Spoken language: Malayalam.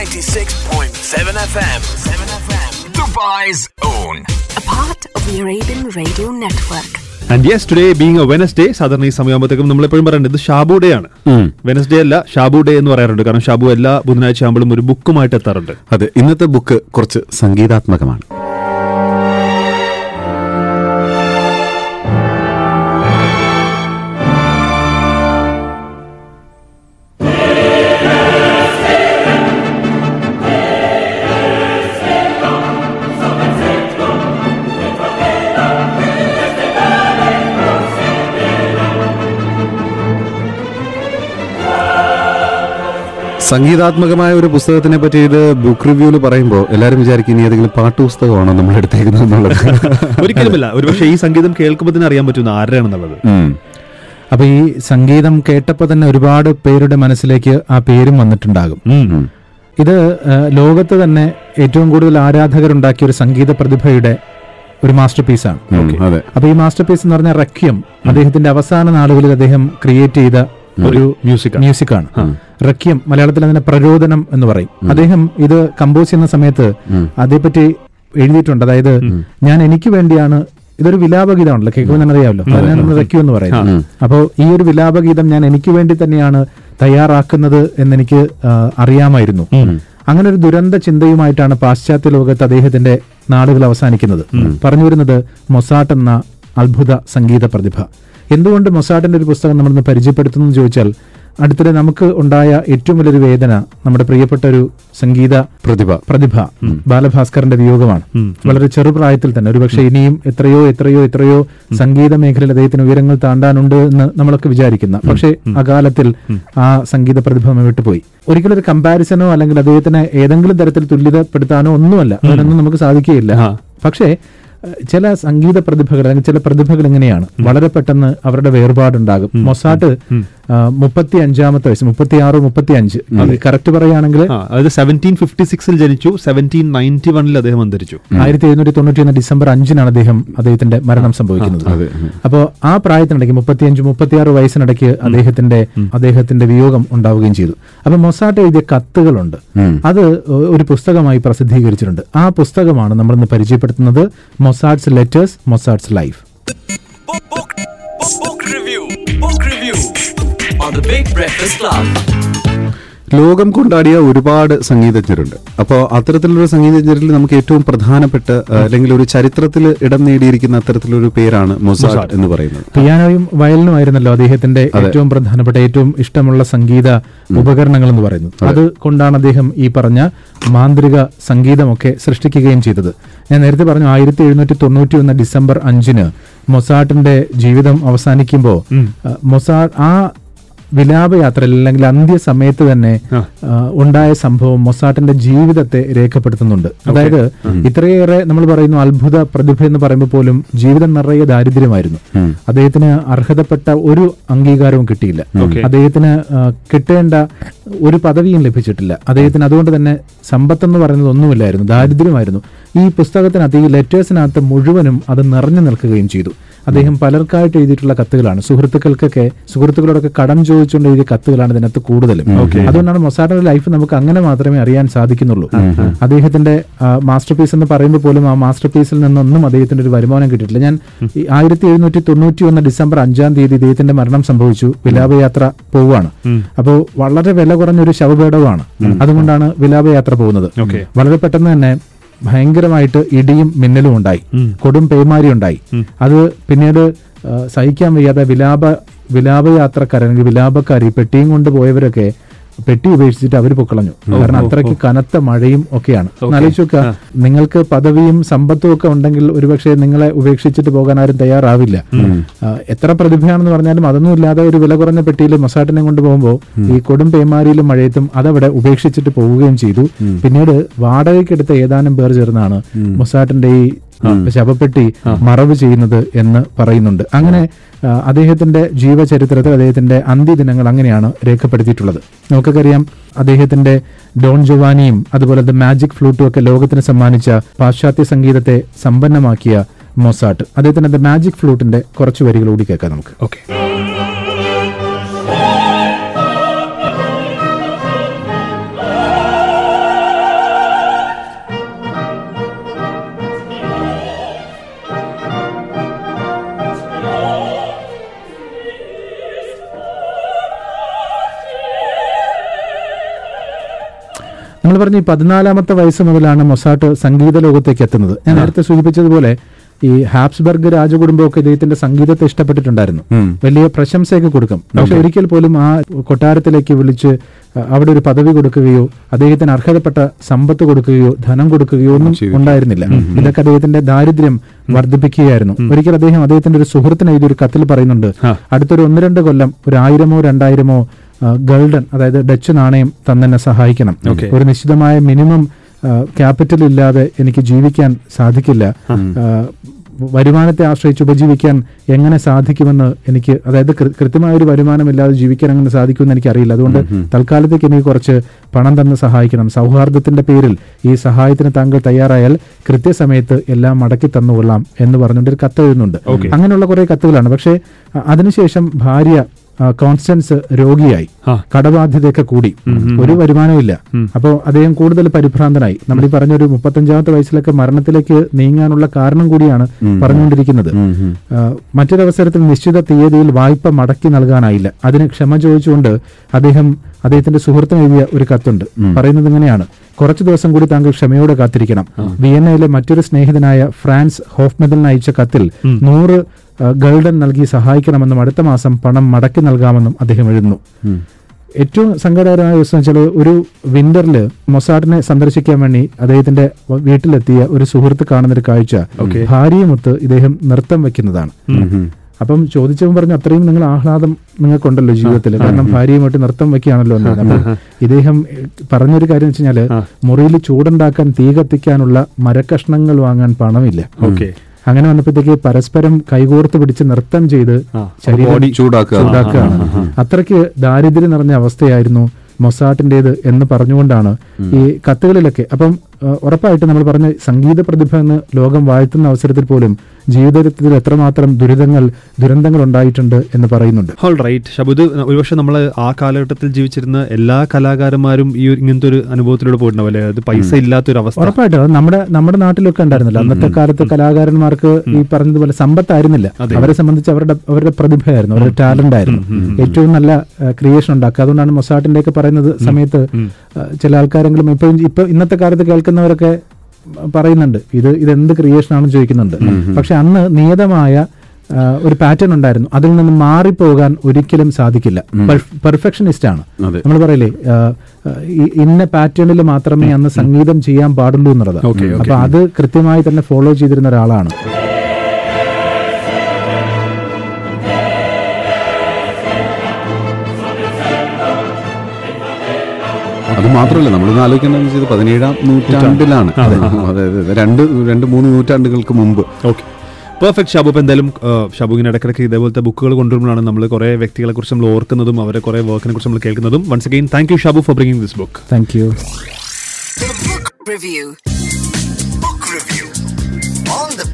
96.7 FM. 7 FM. Dubai's own. a part of the Arabian Radio Network. And yes today being a Wednesday സാധാരണ ഈ സമയമാകുമ്പോഴത്തേക്കും നമ്മളെപ്പോഴും പറയുന്നത് ഇത് ഷാബു ഡേ ആണ് വെനസ്ഡേ അല്ല ഷാബു ഡേ എന്ന് പറയാറുണ്ട് കാരണം ഷാബു എല്ലാ ബുധനാഴ്ച ആകുമ്പോഴും ഒരു ബുക്കുമായിട്ട് എത്താറുണ്ട് അതെ ഇന്നത്തെ ബുക്ക് കുറച്ച് സംഗീതാത്മകമാണ് സംഗീതാത്മകമായ ഒരു പുസ്തകത്തിനെ പറ്റി ഇത് ബുക്ക് റിവ്യൂൽ പറയുമ്പോൾ എല്ലാവരും വിചാരിക്കും ഇനി ഏതെങ്കിലും പാട്ട് പുസ്തകമാണോ നമ്മൾ എടുത്തേക്കുന്നത് എന്നുള്ളത്. ഒരിക്കലുമില്ല. ഒരുപക്ഷെ ഈ സംഗീതം കേൾക്കുമ്പോൾ തന്നെ അറിയാൻ പറ്റുന്ന ആരാണെന്നുള്ളത്. അപ്പൊ ഈ സംഗീതം കേട്ടപ്പോൾ തന്നെ ഒരുപാട് പേരുടെ മനസ്സിലേക്ക് ആ പേരും വന്നിട്ടുണ്ടാകും. ഇത് ലോകത്ത് തന്നെ ഏറ്റവും കൂടുതൽ ആരാധകരുണ്ടാക്കിയ ഒരു സംഗീത പ്രതിഭയുടെ ഒരു മാസ്റ്റർ പീസാണ് അപ്പൊ ഈ മാസ്റ്റർ പീസ് എന്ന് പറഞ്ഞ റക്യം അദ്ദേഹത്തിന്റെ അവസാന നാളുകളിൽ അദ്ദേഹം ക്രിയേറ്റ് ചെയ്ത ഒരു മ്യൂസിക് മ്യൂസിക്കാണ് റക്യം മലയാളത്തിൽ അതിനെ പ്രചോദനം എന്ന് പറയും. അദ്ദേഹം ഇത് കമ്പോസ് ചെയ്യുന്ന സമയത്ത് അതേപറ്റി എഴുതിയിട്ടുണ്ട്. അതായത് ഞാൻ എനിക്ക് വേണ്ടിയാണ് ഇതൊരു വിലാപഗീതമാണല്ലോ. കേൾക്കുമ്പോൾ തന്നെ അറിയാമല്ലോ അതിനാണ് എന്ന് പറയുന്നത് അപ്പോൾ ഈ ഒരു വിലാപഗീതം ഞാൻ എനിക്ക് വേണ്ടി തന്നെയാണ് തയ്യാറാക്കുന്നത് എന്നെനിക്ക് എനിക്ക് അറിയാമായിരുന്നു. അങ്ങനെ ഒരു ദുരന്ത ചിന്തയുമായിട്ടാണ് പാശ്ചാത്യ ലോകത്ത് അദ്ദേഹത്തിന്റെ നാടുകൾ അവസാനിക്കുന്നത്. പറഞ്ഞു വരുന്നത് മൊസാട്ട് എന്ന അത്ഭുത സംഗീത പ്രതിഭ. എന്തുകൊണ്ട് മൊസാഡിന്റെ ഒരു പുസ്തകം നമ്മളൊന്ന് പരിചയപ്പെടുത്തുന്നു എന്ന് ചോദിച്ചാൽ അടുത്തിടെ നമുക്ക് ഉണ്ടായ ഏറ്റവും വലിയൊരു വേദന നമ്മുടെ പ്രിയപ്പെട്ട ഒരു സംഗീത പ്രതിഭ. പ്രതിഭ ബാലഭാസ്കറിന്റെ വിയോഗമാണ്. വളരെ ചെറുപ്രായത്തിൽ തന്നെ ഒരുപക്ഷെ ഇനിയും എത്രയോ എത്രയോ എത്രയോ സംഗീത മേഖലയിൽ അദ്ദേഹത്തിന് ഉയരങ്ങൾ താണ്ടാനുണ്ട് എന്ന് നമ്മളൊക്കെ വിചാരിക്കുന്ന പക്ഷേ അകാലത്തിൽ ആ സംഗീത പ്രതിഭ നമ്മെ വിട്ടുപോയി ഒരിക്കലും ഒരു കമ്പാരിസനോ അല്ലെങ്കിൽ അദ്ദേഹത്തിന് ഏതെങ്കിലും തരത്തിൽ തുല്യതപ്പെടുത്താനോ ഒന്നുമല്ല. അതിനൊന്നും നമുക്ക് സാധിക്കുകയില്ല. പക്ഷേ ചില സംഗീത പ്രതിഭകൾ അല്ലെങ്കിൽ ചില പ്രതിഭകൾ ഇങ്ങനെയാണ് വളരെ പെട്ടെന്ന് അവരുടെ വേർപാടുണ്ടാകും. മൊസാട്ട് മുപ്പത്തി അഞ്ചാമത്തെ വയസ്സ് മുപ്പത്തി ആറ് മുപ്പത്തി അഞ്ച് കറക്റ്റ് പറയുകയാണെങ്കിൽ അതായത് സെവന്റീൻ ഫിഫ്റ്റി സിക്സിൽ ജനിച്ചു സെവന്റീൻ നയന്റി വണ്ണിൽ അദ്ദേഹം അന്തരിച്ചു ആയിരത്തി എഴുന്നൂറ്റി തൊണ്ണൂറ്റി ഒന്ന് ഡിസംബർ അഞ്ചിനാണ് അദ്ദേഹം അദ്ദേഹത്തിന്റെ മരണം സംഭവിക്കുന്നത്. അപ്പോൾ ആ പ്രായത്തിനിടയ്ക്ക് മുപ്പത്തി അഞ്ച് മുപ്പത്തി ആറ് വയസ്സിനിടയ്ക്ക് അദ്ദേഹത്തിന്റെ അദ്ദേഹത്തിന്റെ വിയോഗം ഉണ്ടാവുകയും ചെയ്തു. അപ്പൊ മൊസാട്ട് എഴുതിയ കത്തുകളുണ്ട്. അത് ഒരു പുസ്തകമായി പ്രസിദ്ധീകരിച്ചിട്ടുണ്ട്. ആ പുസ്തകമാണ് നമ്മൾ ഇന്ന് പരിചയപ്പെടുത്തുന്നത് Mozart's letters Mozart's life. Book, book, on the Big Breakfast Club. ലോകം കൊണ്ടാടിയ ഒരുപാട് സംഗീതജ്ഞരുണ്ട്. അപ്പോൾ അത്തരത്തിലൊരു സംഗീതജ്ഞരിൽ നമുക്ക് ഏറ്റവും പ്രധാനപ്പെട്ട അല്ലെങ്കിൽ ഒരു ചരിത്രത്തിൽ ഇടം നേടിയിരിക്കുന്ന അത്തരത്തിലൊരു പേരാണ് മൊസാട്ട് എന്ന് പറയുന്നത്. പിയാനോയും വയലിനും ആയിരുന്നല്ലോ അദ്ദേഹത്തിന്റെ ഏറ്റവും പ്രധാനപ്പെട്ട ഏറ്റവും ഇഷ്ടമുള്ള സംഗീത ഉപകരണങ്ങൾ എന്ന് പറയുന്നത്. അത്. കൊണ്ടാണ് അദ്ദേഹം ഈ പറഞ്ഞ മാന്ത്രിക സംഗീതമൊക്കെ സൃഷ്ടിക്കുകയും ചെയ്തത്. ഞാൻ നേരത്തെ പറഞ്ഞു ആയിരത്തി എഴുന്നൂറ്റി തൊണ്ണൂറ്റി ഒന്ന് ഡിസംബർ അഞ്ചിന് മൊസാട്ടിന്റെ ജീവിതം അവസാനിക്കുമ്പോൾ മൊസാട്ട് ആ വിലാപയാത്രയിൽ അല്ലെങ്കിൽ അന്ത്യസമയത്ത് തന്നെ ഉണ്ടായ സംഭവം മൊസാട്ടിന്റെ ജീവിതത്തെ രേഖപ്പെടുത്തുന്നുണ്ട്. അതായത് ഇത്രയേറെ നമ്മൾ പറയുന്നു അത്ഭുത പ്രതിഭ എന്ന് പറയുമ്പോൾ പോലും ജീവിതം നിറയെ ദാരിദ്ര്യമായിരുന്നു. അദ്ദേഹത്തിന് അർഹതപ്പെട്ട ഒരു അംഗീകാരവും കിട്ടിയില്ല. അദ്ദേഹത്തിന് കിട്ടേണ്ട ഒരു പദവിയും ലഭിച്ചിട്ടില്ല. അദ്ദേഹത്തിന് അതുകൊണ്ട് തന്നെ സമ്പത്തെന്ന് പറയുന്നത് ഒന്നുമില്ലായിരുന്നു ദാരിദ്ര്യമായിരുന്നു. ഈ പുസ്തകത്തിനകത്ത് ഈ ലെറ്റേഴ്സിനകത്ത് മുഴുവനും അത് നിറഞ്ഞു നിൽക്കുകയും ചെയ്തു. അദ്ദേഹം പലർക്കായിട്ട് എഴുതിയിട്ടുള്ള കത്തുകളാണ്. സുഹൃത്തുക്കൾക്കൊക്കെ സുഹൃത്തുക്കളോടൊക്കെ കടം ചോദിച്ചുകൊണ്ട് എഴുതിയ കത്തുകളാണ് ഇതിനകത്ത് കൂടുതലും. അതുകൊണ്ടാണ് മൊസാഡയുടെ ലൈഫ് നമുക്ക് അങ്ങനെ മാത്രമേ അറിയാൻ സാധിക്കുന്നുള്ളൂ. അദ്ദേഹത്തിന്റെ മാസ്റ്റർ പീസ് എന്ന് പറയുമ്പോൾ പോലും ആ മാസ്റ്റർ പീസിൽ നിന്നൊന്നും അദ്ദേഹത്തിന്റെ ഒരു വരുമാനം കിട്ടിയിട്ടില്ല. ഞാൻ ആയിരത്തി എഴുന്നൂറ്റി തൊണ്ണൂറ്റി ഒന്ന് ഡിസംബർ അഞ്ചാം തീയതി ഇദ്ദേഹത്തിന്റെ മരണം സംഭവിച്ചു. വിലാപയാത്ര പോവുകയാണ്. അപ്പോൾ വളരെ വില കുറഞ്ഞൊരു ശവപേടവാണ് അതുകൊണ്ടാണ് വിലാപയാത്ര പോകുന്നത്. വളരെ പെട്ടെന്ന് തന്നെ ഭയങ്കരമായിട്ട് ഇടിയും മിന്നലും ഉണ്ടായി. കൊടും പേമാരി ഉണ്ടായി. അത് പിന്നീട് സഹിക്കാൻ വയ്യാതെ വിലാപ വിലാപയാത്രക്കാർ അല്ലെങ്കിൽ വിലാപക്കാർ ഈ പെട്ടിയും കൊണ്ട് പോയവരൊക്കെ പെട്ടി ഉപേക്ഷിച്ചിട്ട് അവർ പൊക്കളഞ്ഞു. കാരണം അത്രയ്ക്ക് കനത്ത മഴയും ഒക്കെയാണ്. നോക്കുക നിങ്ങൾക്ക് പദവിയും സമ്പത്തും ഒക്കെ ഉണ്ടെങ്കിൽ ഒരുപക്ഷെ നിങ്ങളെ ഉപേക്ഷിച്ചിട്ട് പോകാൻ ആരും തയ്യാറാവില്ല. എത്ര പ്രതിഭയാണെന്ന് പറഞ്ഞാലും അതൊന്നും ഇല്ലാതെ ഒരു വില കുറഞ്ഞ പെട്ടിയിൽ മൊസാട്ടിനെ കൊണ്ടുപോകുമ്പോൾ ഈ കൊടും പേമാരിയിലും മഴയത്തും അതവിടെ ഉപേക്ഷിച്ചിട്ട് പോവുകയും ചെയ്തു. പിന്നീട് വാടകയ്ക്കെടുത്ത ഏതാനും പേർ ചേർന്നാണ് മൊസാട്ടിന്റെ ഈ ശവപ്പെട്ടി മറവ് ചെയ്യുന്നത് എന്ന് പറയുന്നുണ്ട്. അങ്ങനെ അദ്ദേഹത്തിന്റെ ജീവചരിത്രത്തിൽ അദ്ദേഹത്തിന്റെ അന്ത്യദിനങ്ങൾ അങ്ങനെയാണ് രേഖപ്പെടുത്തിയിട്ടുള്ളത്. നമുക്കറിയാം അദ്ദേഹത്തിന്റെ ഡോൺ ജോവാനിയും അതുപോലെ ദ മാജിക് ഫ്ലൂട്ടും ഒക്കെ ലോകത്തിന് സമ്മാനിച്ച പാശ്ചാത്യ സംഗീതത്തെ സമ്പന്നമാക്കിയ മൊസാട്ട്. അദ്ദേഹത്തിന്റെ ദ മാജിക് ഫ്ലൂട്ടിന്റെ കുറച്ച് വരികൾ കൂടി കേൾക്കാം നമുക്ക്. ഓക്കെ. നമ്മൾ പറഞ്ഞു ഈ പതിനാലാമത്തെ വയസ്സ് മുതലാണ് മൊസാട്ട് സംഗീത ലോകത്തേക്ക് എത്തുന്നത്. ഞാൻ നേരത്തെ സൂചിപ്പിച്ചതുപോലെ ഈ ഹാപ്സ്ബർഗ് രാജകുടുംബമൊക്കെ ഇദ്ദേഹത്തിന്റെ സംഗീതത്തെ ഇഷ്ടപ്പെട്ടിട്ടുണ്ടായിരുന്നു. വലിയ പ്രശംസയൊക്കെ കൊടുക്കും. പക്ഷെ ഒരിക്കൽ പോലും ആ കൊട്ടാരത്തിലേക്ക് വിളിച്ച് അവിടെ ഒരു പദവി കൊടുക്കുകയോ അദ്ദേഹത്തിന് അർഹതപ്പെട്ട സമ്പത്ത് കൊടുക്കുകയോ ധനം കൊടുക്കുകയോ ഒന്നും ഉണ്ടായിരുന്നില്ല. ഇതൊക്കെ അദ്ദേഹത്തിന്റെ ദാരിദ്ര്യം വർദ്ധിപ്പിക്കുകയായിരുന്നു. ഒരിക്കൽ അദ്ദേഹം അദ്ദേഹത്തിന്റെ ഒരു സുഹൃത്തിന് എഴുതിയ ഒരു കത്തിൽ പറയുന്നുണ്ട്. അടുത്തൊരു ഒന്ന് രണ്ട് കൊല്ലം ഒരു ആയിരമോ രണ്ടായിരമോ ഗൾഡൻ അതായത് ഡച്ച് നാണയം തന്നെ സഹായിക്കണം. ഒരു നിശ്ചിതമായ മിനിമം ക്യാപിറ്റൽ ഇല്ലാതെ എനിക്ക് ജീവിക്കാൻ സാധിക്കില്ല. വരുമാനത്തെ ആശ്രയിച്ച് ഉപജീവിക്കാൻ എങ്ങനെ സാധിക്കുമെന്ന് എനിക്ക് അതായത് കൃത്യമായ ഒരു വരുമാനമില്ലാതെ ജീവിക്കാൻ എങ്ങനെ സാധിക്കുമെന്ന് എനിക്കറിയില്ല. അതുകൊണ്ട് തൽക്കാലത്തേക്ക് എനിക്ക് കുറച്ച് പണം തന്ന് സഹായിക്കണം. സൗഹാർദ്ദത്തിന്റെ പേരിൽ ഈ സഹായത്തിന് താങ്കൾ തയ്യാറായാൽ കൃത്യസമയത്ത് എല്ലാം മടക്കി തന്നുകൊള്ളാം എന്ന് പറഞ്ഞുകൊണ്ട് ഒരു കത്ത് എഴുതുന്നുണ്ട്. അങ്ങനെയുള്ള കുറെ കത്തുകളാണ്. പക്ഷേ അതിനുശേഷം ഭാര്യ കോൺസ്റ്റൻസ് രോഗിയായി. കടബാധ്യതയൊക്കെ കൂടി. ഒരു വരുമാനമില്ല അപ്പോൾ അദ്ദേഹം കൂടുതൽ പരിഭ്രാന്തനായി. നമ്മൾ ഈ പറഞ്ഞ ഒരു മുപ്പത്തഞ്ചാമത്തെ വയസ്സിലൊക്കെ മരണത്തിലേക്ക് നീങ്ങാനുള്ള കാരണം കൂടിയാണ് പറഞ്ഞുകൊണ്ടിരിക്കുന്നത്. മറ്റൊരവസരത്തിൽ നിശ്ചിത തീയതിയിൽ വായ്പ മടക്കി നൽകാനായില്ല. അതിന് ക്ഷമ ചോദിച്ചുകൊണ്ട് അദ്ദേഹം അദ്ദേഹത്തിന്റെ സുഹൃത്തിന് എഴുതിയ ഒരു കത്തുണ്ട്. പറയുന്നത് ഇങ്ങനെയാണ്. കുറച്ചു ദിവസം കൂടി താങ്കൾ ക്ഷമയോടെ കാത്തിരിക്കണം. വിയന്നയിലെ മറ്റൊരു സ്നേഹിതനായ ഫ്രാൻസ് ഹോഫ്മെദലിന് അയച്ച കത്തിൽ നൂറ് ഗൾഡൻ നൽകി സഹായിക്കണമെന്നും അടുത്ത മാസം പണം മടക്കി നൽകാമെന്നും അദ്ദേഹം എഴുതുന്നു. ഏറ്റവും സങ്കടകരമായ ദിവസം വെച്ചാൽ ഒരു വിന്ററിൽ മൊസാഡിനെ സന്ദർശിക്കാൻ വേണ്ടി അദ്ദേഹത്തിന്റെ വീട്ടിലെത്തിയ ഒരു സുഹൃത്ത് കാണുന്ന ഒരു കാഴ്ച ഭാര്യയുമൊത്ത് ഇദ്ദേഹം നൃത്തം വെക്കുന്നതാണ്. അപ്പം ചോദിച്ചപ്പോൾ പറഞ്ഞു അത്രയും നിങ്ങൾ ആഹ്ലാദം നിങ്ങൾക്കുണ്ടല്ലോ ജീവിതത്തിൽ കാരണം ഭാര്യയുമായിട്ട് നൃത്തം വെക്കുകയാണല്ലോ അപ്പം ഇദ്ദേഹം പറഞ്ഞൊരു കാര്യം വെച്ച് കഴിഞ്ഞാൽ മുറിയിൽ ചൂടുണ്ടാക്കാൻ തീ കത്തിക്കാനുള്ള മരക്കഷ്ണങ്ങൾ വാങ്ങാൻ പണമില്ല. ഓക്കെ. അങ്ങനെ വന്നപ്പോഴത്തേക്ക് പരസ്പരം കൈകോർത്ത് പിടിച്ച് നൃത്തം ചെയ്ത് ശരീരം ചൂടാക്കുക. ചൂടാക്കുകയാണ്. അത്രയ്ക്ക് ദാരിദ്ര്യം നിറഞ്ഞ അവസ്ഥയായിരുന്നു മൊസാട്ടിന്റേത് എന്ന് പറഞ്ഞുകൊണ്ടാണ് ഈ കത്തുകളിലൊക്കെ. അപ്പം ഉറപ്പായിട്ട് ഉറപ്പായിട്ടും നമ്മൾ പറഞ്ഞ സംഗീത പ്രതിഭ എന്ന് ലോകം വാഴ്ത്തുന്ന അവസരത്തിൽ പോലും ജീവിതത്തിൽ എത്രമാത്രം ദുരിതങ്ങൾ ദുരന്തങ്ങൾ ഉണ്ടായിട്ടുണ്ട് എന്ന് പറയുന്നുണ്ട്. ഹോൾ റൈറ്റ് ഷബുദ് ഒരുപക്ഷെ നമ്മൾ ആ കാലഘട്ടത്തിൽ ജീവിച്ചിരുന്ന എല്ലാ കലാകാരന്മാരും ഈ ഇങ്ങനത്തെ ഒരു അനുഭവത്തിലൂടെ പോയിട്ടുണ്ടാവും അല്ലെ അത് പൈസ ഇല്ലാത്തൊരു അവസ്ഥ ഉറപ്പായിട്ട്. നമ്മുടെ നമ്മുടെ നാട്ടിലൊക്കെ ഉണ്ടായിരുന്നല്ലോ. അന്നത്തെ കാലത്ത് കലാകാരന്മാർക്ക് ഈ പറഞ്ഞതുപോലെ സമ്പത്തായിരുന്നില്ല. അവരെ സംബന്ധിച്ച് അവരുടെ അവരുടെ പ്രതിഭയായിരുന്നു അവരുടെ ടാലന്റ് ആയിരുന്നു. ഏറ്റവും നല്ല ക്രിയേഷൻ ഉണ്ടാക്കുക. അതുകൊണ്ടാണ് മൊസാട്ടിന്റെ ഒക്കെ പറയുന്നത് സമയത്ത് ചില ആൾക്കാരെങ്കിലും ഇപ്പൊ ഇപ്പൊ ഇന്നത്തെ കാലത്ത് കേൾക്കുന്നവരൊക്കെ പറയുന്നുണ്ട്. ഇത് ഇതെന്ത് ക്രിയേഷൻ ആണെന്ന് ചോദിക്കുന്നുണ്ട്. പക്ഷെ അന്ന് നിയതമായ ഒരു പാറ്റേൺ ഉണ്ടായിരുന്നു. അതിൽ നിന്ന് മാറിപ്പോകാൻ ഒരിക്കലും സാധിക്കില്ല. പെർഫെക്ഷനിസ്റ്റ് ആണ്. നമ്മൾ പറയില്ലേ ആ, ഇന്ന പാറ്റേണിൽ മാത്രമേ അന്ന് സംഗീതം ചെയ്യാൻ പാടുള്ളൂ എന്നുള്ളത്. അപ്പൊ അത് കൃത്യമായി തന്നെ ഫോളോ ചെയ്തിരുന്ന ഒരാളാണ്. അത് മാത്രമല്ല നമ്മളൊന്ന് ആലോചിക്കേണ്ടതെന്ന് വെച്ചാൽ പതിനേഴാം നൂറ്റാണ്ടിലാണ്. അതായത് രണ്ട് രണ്ട് മൂന്ന് നൂറ്റാണ്ടുകൾക്ക് മുമ്പ്. ഓക്കെ. പെർഫെക്റ്റ് ഷാബു. ഇപ്പം എന്തായാലും ഷാബു ഇങ്ങനെ ഇടയ്ക്കിടയ്ക്ക് ഇതേപോലത്തെ ബുക്കുകൾ കൊണ്ടുവരുമ്പോഴാണ് നമ്മൾ കുറേ വ്യക്തികളെ കുറിച്ച് നമ്മൾ ഓർക്കുന്നതും അവരെ കുറേ വർക്കിനെ കുറിച്ച് നമ്മൾ കേൾക്കുന്നതും. Once again thank you Shabu for bringing this book thank you review book review on the